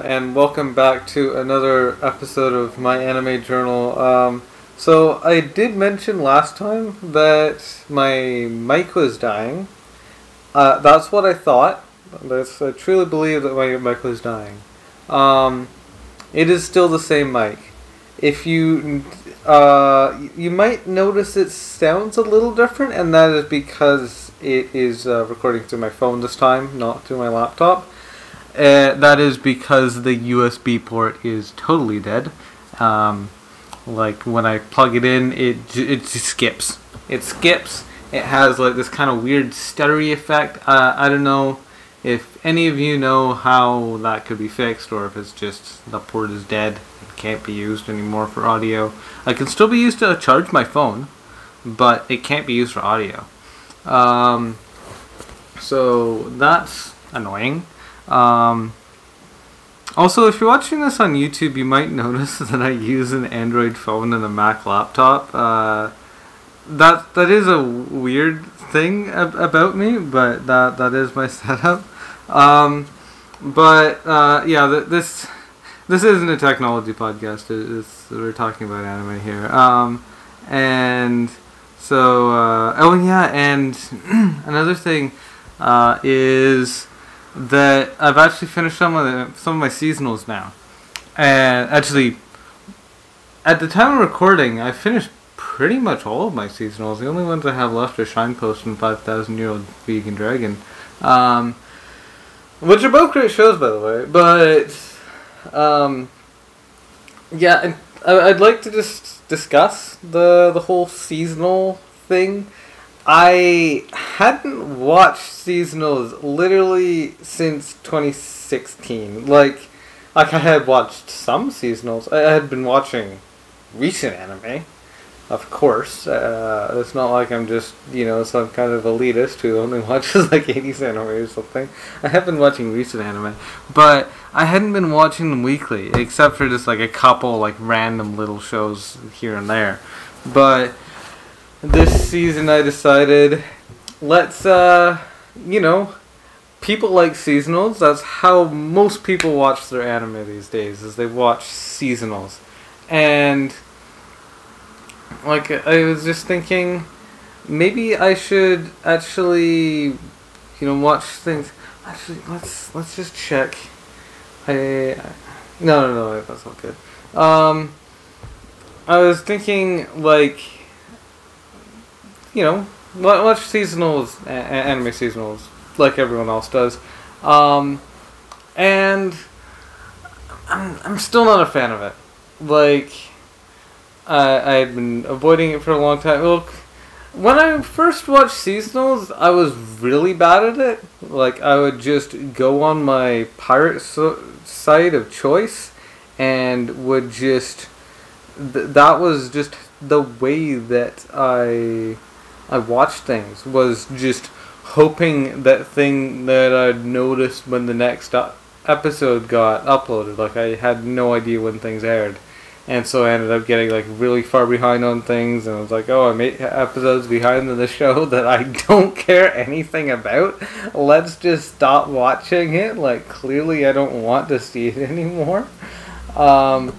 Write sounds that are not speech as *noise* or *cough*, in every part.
and welcome back to another episode of my anime journal. Um, so I did mention last time that my mic was dying. Uh, that's what I thought. I truly believe that my mic was dying. Um, it is still the same mic. If you uh, you might notice it sounds a little different, and that is because it is uh, recording through my phone this time, not through my laptop. Uh, that is because the USB port is totally dead. Um, like when I plug it in, it it just skips. It skips. It has like this kind of weird stuttery effect. Uh, I don't know if any of you know how that could be fixed, or if it's just the port is dead. It can't be used anymore for audio. I can still be used to charge my phone, but it can't be used for audio. Um, so that's annoying. Um, also, if you're watching this on YouTube, you might *laughs* notice that I use an Android phone and a Mac laptop. Uh, that that is a weird thing ab- about me, but that that is my *laughs* setup. Um, but uh, yeah, th- this this isn't a technology podcast. It- It's, we're talking about anime here. Um, and so uh, oh yeah, and *clears throat* another thing uh, is that I've actually finished some of the, some of my seasonals now, and actually, at the time of recording, I finished pretty much all of my seasonals. The only ones I have left are Shine Post and Five Thousand Year Old Vegan Dragon, um, which are both great shows, by the way. But um, yeah, I- I'd like to just discuss the the whole seasonal thing. I hadn't watched seasonals literally since 2016. Like, like I had watched some seasonals. I had been watching recent anime, of course. Uh, it's not like I'm just you know some kind of elitist who only *laughs* watches like 80s anime or something. I have been watching recent anime, but I hadn't been watching them weekly, except for just like a couple like random little shows here and there. But this season I decided let's uh you know people like seasonals. That's how most people watch their anime these days is they watch seasonals. And like I was just thinking maybe I should actually you know watch things. Actually let's let's just check. I no no no that's not good. Um I was thinking like you know, watch seasonals, anime seasonals, like everyone else does. Um, and I'm, I'm still not a fan of it. Like, I, I had been avoiding it for a long time. Look, when I first watched seasonals, I was really bad at it. Like, I would just go on my pirate so- site of choice and would just. Th- that was just the way that I I watched things was just hoping that thing that I'd noticed when the next episode got uploaded. Like I had no idea when things aired, and so I ended up getting like really far behind on things, and I was like, oh, I'm eight episodes behind in the show *laughs* that I don't care anything about. Let's just stop watching it. Like clearly, I don't want to see it *laughs* anymore. Um,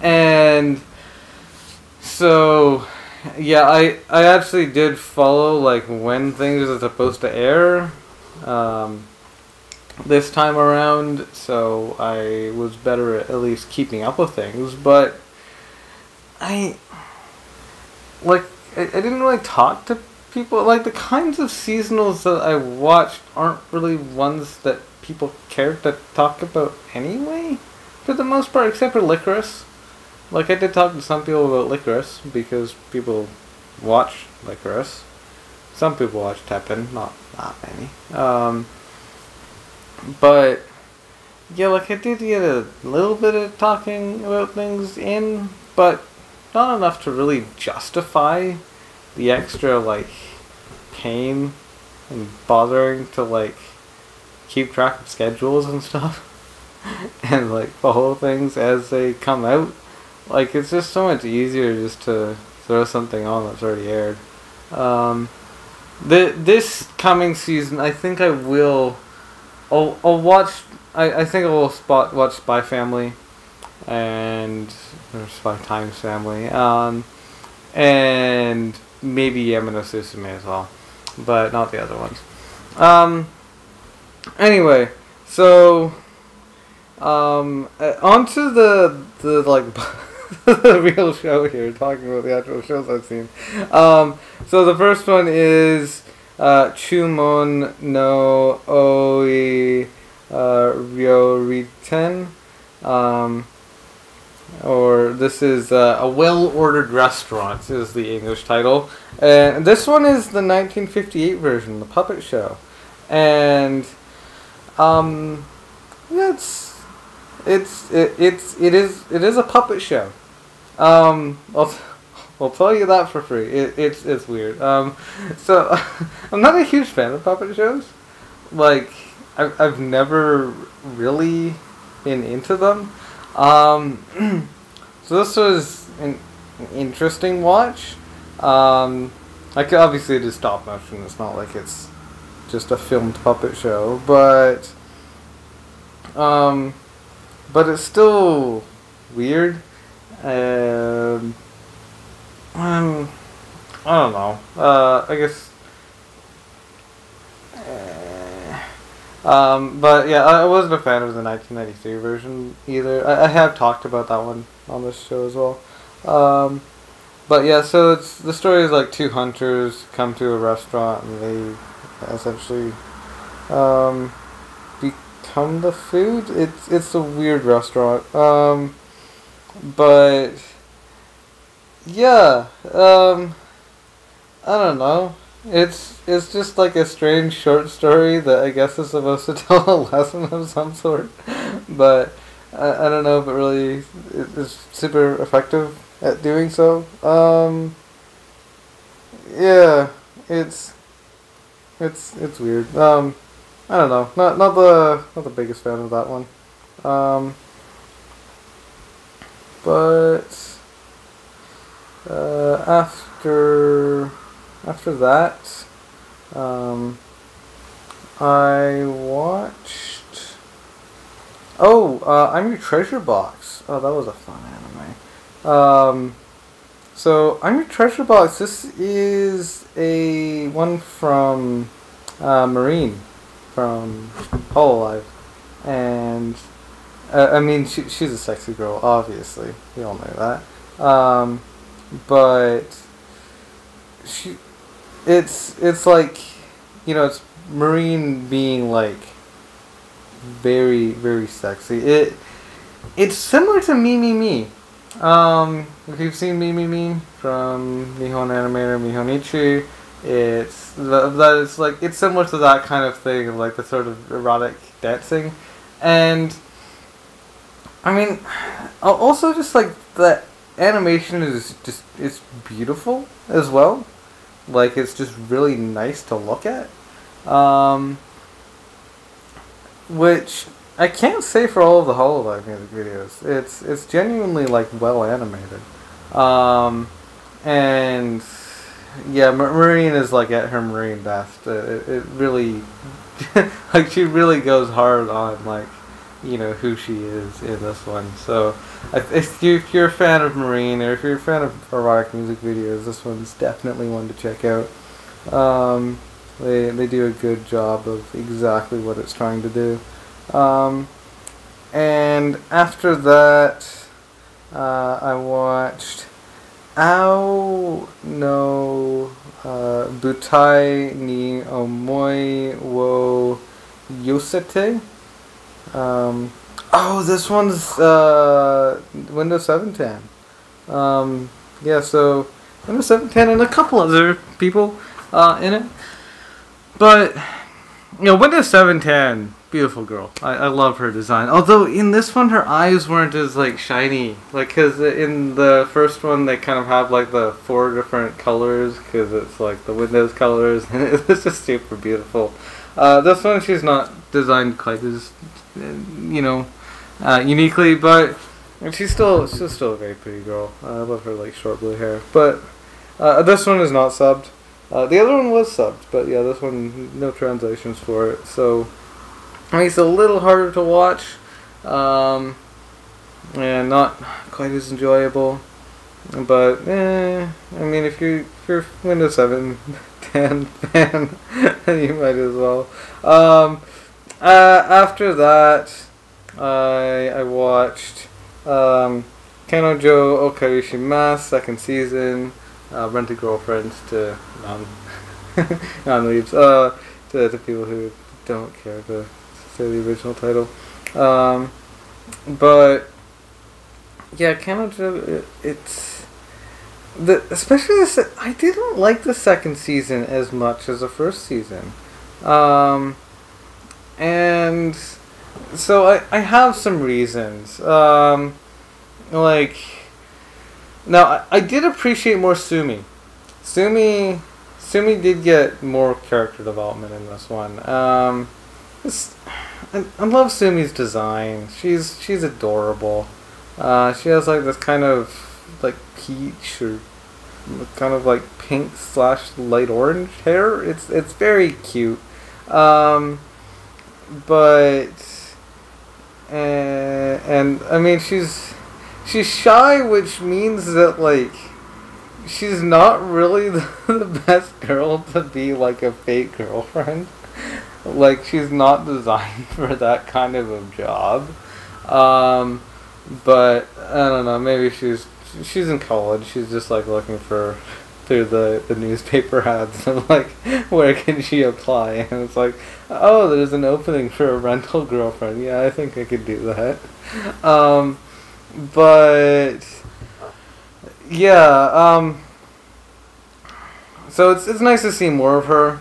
and so yeah, I I actually did follow like when things are supposed to air. Um, this time around, so I was better at at least keeping up with things. But I like I, I didn't really talk to people. Like the kinds of seasonals that I watched aren't really ones that people care to talk about anyway. For the most part, except for Lycoris. Like I did talk to some people about Lycoris because people watch Lycoris. Some people watch Teppen, not not many. Um, but yeah, like I did get a little bit of talking about things in, but not enough to really justify the extra like pain and bothering to like keep track of schedules and stuff *laughs* and like follow things as they come out. Like it's just so much easier just to throw something on that's already aired. Um, the this coming season, I think I will. I'll, I'll watch I, I think I will spot watch Spy Family, and or Spy Times Family, um, and maybe Yamano Susume as well, but not the other ones. Um. Anyway, so um, uh, onto the the like *laughs* the *laughs* real show here, talking about the actual shows I've seen. Um, so the first one is uh, Chumon no Oi uh, Ryoriten. Um, or this is uh, a well-ordered restaurant is the English title, and this one is the 1958 version, the puppet show, and um, it's it's it, it's it is it is a puppet show. Um, I'll I'll tell you that for free. It, it's it's weird. Um, so *laughs* I'm not a huge fan of puppet shows. Like I've I've never really been into them. Um, *clears throat* so this was an, interesting watch. Um, like obviously it is stop motion. It's not like it's just a filmed puppet show, but um, but it's still weird. Um, um I don't know. Uh, I guess. Uh, um, but yeah, I wasn't a fan of the 1993 version either. I, I have talked about that one on this show as well. Um, but yeah, so it's the story is like two hunters come to a restaurant and they essentially um, become the food. It's it's a weird restaurant, um, but yeah, um, I don't know. It's it's just like a strange short story that I guess is supposed to *laughs* tell a lesson of some sort, but I, I don't know if it really is super effective at doing so. Um, yeah, it's it's it's weird. Um, I don't know. Not not the not the biggest fan of that one. Um, but uh, after after that, um, I watched. Oh, uh, I'm your treasure box. Oh, that was a fun anime. Um, so I'm your treasure box. This is a one from uh, Marine from Hololive, and uh, I mean she, she's a sexy girl, obviously. We all know that. Um, but she, it's it's like, you know, it's Marine being like very very sexy. It it's similar to Me Me Me. Um, if you've seen Me Me Me from Nihon Animator Mihonichi, it's that it's like it's similar to that kind of thing like the sort of erotic dancing, and I mean, also just like the animation is just it's beautiful as well, like it's just really nice to look at, um, which I can't say for all of the Hololive music videos. It's it's genuinely like well animated, um, and yeah, Marine is like at her Marine best. It, it really, *laughs* like she really goes hard on like, you know who she is in this one. So, if, you, if you're a fan of Marine or if you're a fan of erotic music videos, this one's definitely one to check out. Um, they they do a good job of exactly what it's trying to do. Um, and after that, uh, I watched. Ao no uh, butai ni omoi wo yosete. Um, oh, this one's uh, Windows 7-tan. Um, yeah, so Windows 7-tan and a couple other people uh, in it. But, you know, Windows 7-tan beautiful girl. I, I love her design. Although in this one, her eyes weren't as like shiny. Like, cause in the first one, they kind of have like the four different colors, cause it's like the Windows colors, *laughs* and it's just super beautiful. Uh, this one, she's not designed quite as, you know, uh, uniquely, but she's still she's still a very pretty girl. Uh, I love her like short blue hair. But uh, this one is not subbed. Uh, the other one was subbed, but yeah, this one no translations for it. So he's a little harder to watch, um, and not quite as enjoyable. But eh, I mean, if you if you're Windows 7, *laughs* 10 fan, *laughs* then you might as well. Um, uh, after that, I I watched um, Kanojo Okarishimasu second season. Uh, rented girlfriends to non *laughs* non leads. Uh, to the people who don't care to say the original title. Um, but yeah, Kanojo, it's the especially. I didn't like the second season as much as the first season, um, and so I I have some reasons. Um, like now I, I did appreciate more Sumi. Sumi Sumi did get more character development in this one. Um, I, I love Sumi's design. She's she's adorable. Uh, she has like this kind of like peach or kind of like pink slash light orange hair. It's it's very cute. Um, but uh, and I mean she's she's shy, which means that like she's not really *laughs* the, the best girl to be like a fake girlfriend. like she's not designed *laughs* for that kind of a job. Um, but I don't know. Maybe she's she's in college. She's just like looking for through the, the newspaper ads of like where can she apply? *laughs* And it's like oh there's an opening for a rental girlfriend. Yeah i think i could do that. Um, but yeah um, so it's, it's nice to see more of her.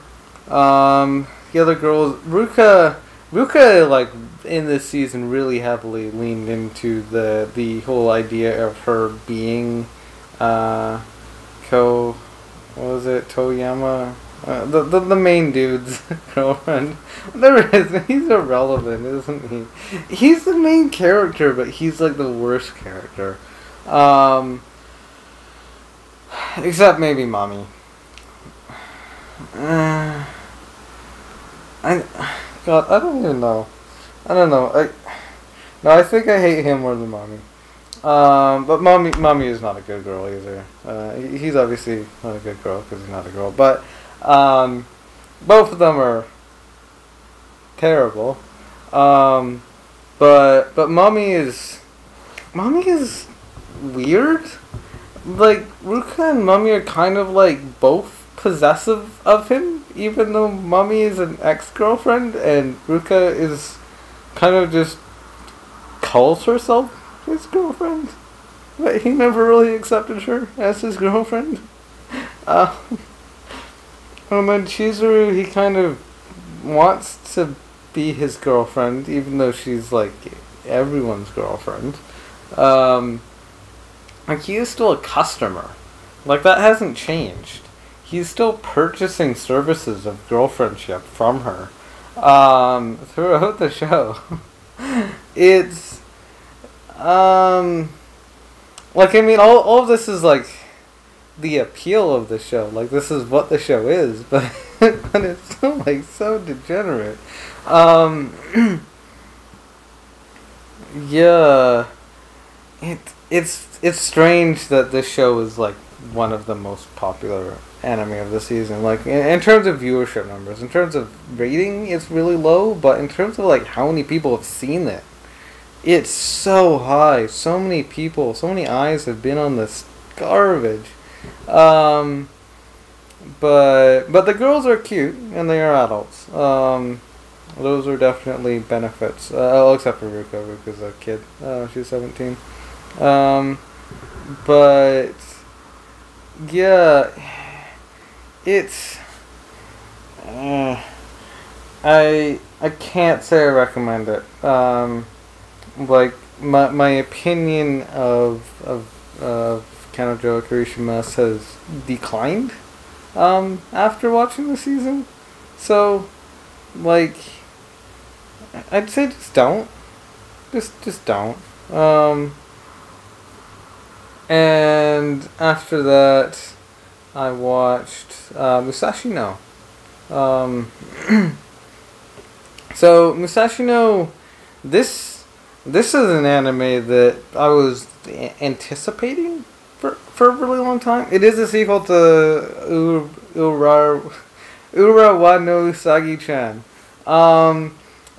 Um, the other girls ruka ruka like in this season really heavily leaned into the the whole idea of her being uh, Ko what was it? Toyama? Uh, the, the the main dude's *laughs* girlfriend. There is *laughs* he's irrelevant isn't he? He's the main character but he's like the worst character. Um, except maybe Mami. *sighs* Uh, I God I don't even know I don't know. I no, I think I hate him more than Mami. Um, but Mami, Mami is not a good girl either. Uh, he's obviously not a good girl because he's not a girl. But um, both of them are terrible. Um, but but Mami is Mami is weird. Like Ruka and Mami are kind of like both possessive of him, even though Mami is an ex girlfriend and Ruka is kind of just calls herself his girlfriend. But he never really accepted her as his girlfriend. Uh, *laughs* and then Chizuru, he kind of wants to be his girlfriend, even though she's like everyone's girlfriend. Um, like he is still a customer. Like that hasn't changed. He's still purchasing services of girlfriendship from her um, throughout the show. *laughs* it's um like I mean all all of this is like the appeal of the show. Like this is what the show is, *laughs* but but it's so like so degenerate. Um *clears throat* Yeah. It it's it's strange that this show is like one of the most popular anime of the season. Like in, in, terms of viewership numbers, in terms of rating, it's really low. But in terms of like how many people have seen it, it's so high. So many people, so many eyes have been on this garbage. Um, but but the girls are cute and they are adults. Um, those are definitely benefits. Uh, except for Ruka. Ruka's a kid. Uh, she's seventeen. Um, but yeah it's uh, I I can't say I recommend it. Um, like my my opinion of of of Kanojo Okarishimasu has declined um, after watching the season. So like I'd say just don't. Just just don't. Um, and after that I watched uh, Musashi no. Um, *clears throat* So Musashi no, this this is an anime that I was anticipating for for a really long time. It is a sequel to Ura Ura no Usagi-chan. Um,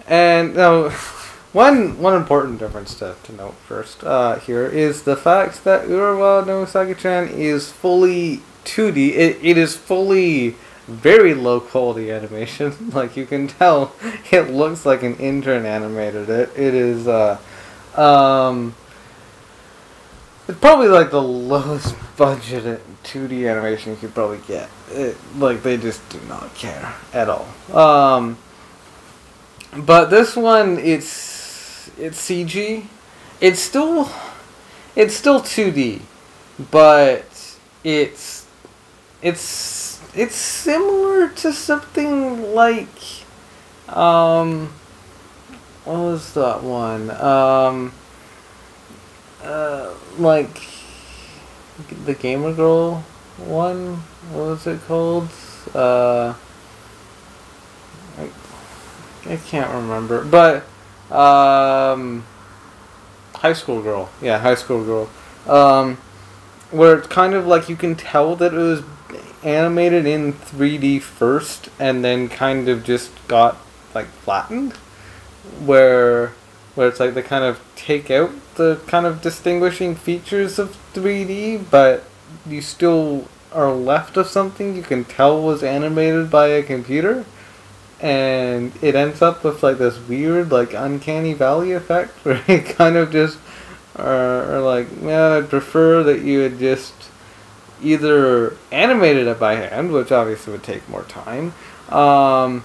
and no, *laughs* one one important difference to, to note first uh, here is the fact that Urawa no Usagi-chan is fully 2D. It, it is fully very low quality animation. *laughs* like you can tell, *laughs* it looks like an intern animated it. It is uh, um, it's probably like the lowest *laughs* budget 2D animation you could probably get. It, like they just do not care at all. Um, but this one, it's it's CG. It's still it's still 2D, but it's it's it's similar to something like um what was that one? Um uh like the gamer girl one? What was it called? Uh I, I can't remember but um high school girl. Yeah high school girl. Um where it's kind of like you can tell that it was animated in 3D first and then kind of just got like flattened? Where where it's like they kind of take out the kind of distinguishing features of 3D but you still are left of something you can tell was animated by a computer. And it ends up with like this weird like uncanny valley effect *laughs* where it kind of just are, are like man I'd prefer that you had just either animated it by hand, which obviously would take more time, um,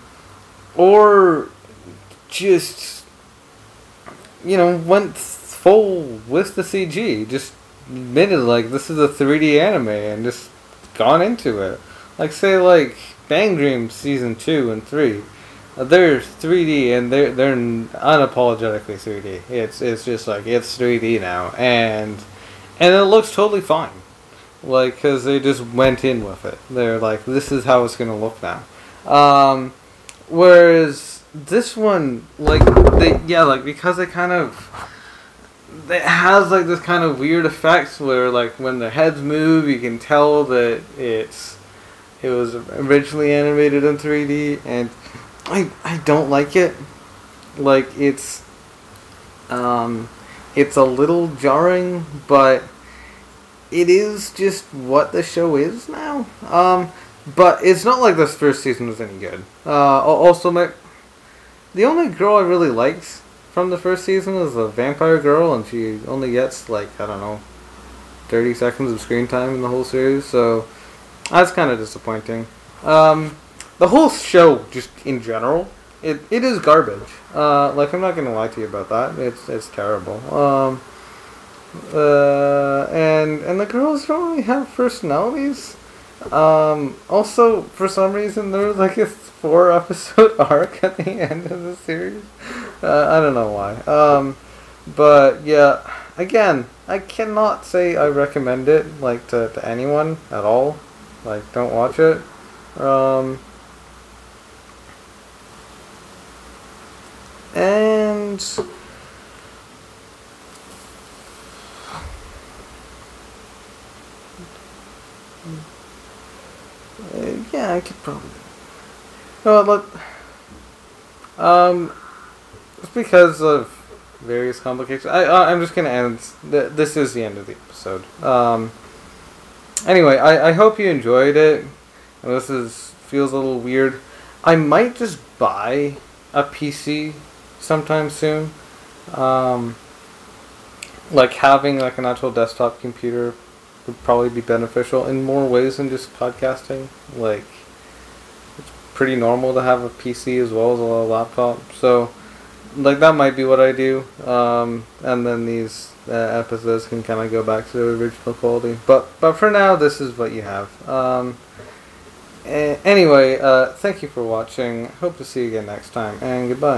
or just you know went full with the CG, just admitted like this is a 3D anime and just gone into it. Like say like Bang Dream season two and three. uh, They're 3D and they're they're unapologetically 3D. It's it's just like it's 3D now and and it looks totally fine like because they just went in with it. They're like this is how it's gonna look now. Um, whereas this one like they yeah like because it kind of it has like this kind of weird effects where like when their heads move you can tell that it's it was originally animated in 3d and i i don't like it. Like it's um it's a little jarring but it is just what the show is now. Um, but it's not like this first season was any good. Uh, also, my the only girl I really liked from the first season was the vampire girl, and she only gets like I don't know, thirty seconds of screen time in the whole series. So that's kind of disappointing. Um, the whole show, just in general, it, it is garbage. Uh, like I'm not gonna lie to you about that. It's it's terrible. Um, uh, and and the girls don't really have personalities. Um, also, for some reason, there was like a four *laughs* episode arc at the end of the series. Uh, I don't know why. Um, but yeah, again, I cannot say I recommend it like to, to anyone at all. Like, don't watch it. Um, and Uh, yeah, I could probably. No, look. Um, it's because of various complications. I I- I'm just gonna end. Th- this is the end of the episode. Um. Anyway, I I hope you enjoyed it. And This is feels a little weird. I might just buy a PC sometime soon. Um. Like having like an actual desktop computer would probably be beneficial in more ways than just podcasting. Like, it's pretty normal to have a PC as well as a laptop. So, like, that might be what I do. Um, and then these uh, episodes can kind of go back to the original quality. But, but for now, this is what you have. Um, anyway, uh, thank you for watching. Hope to see you again next time, and goodbye.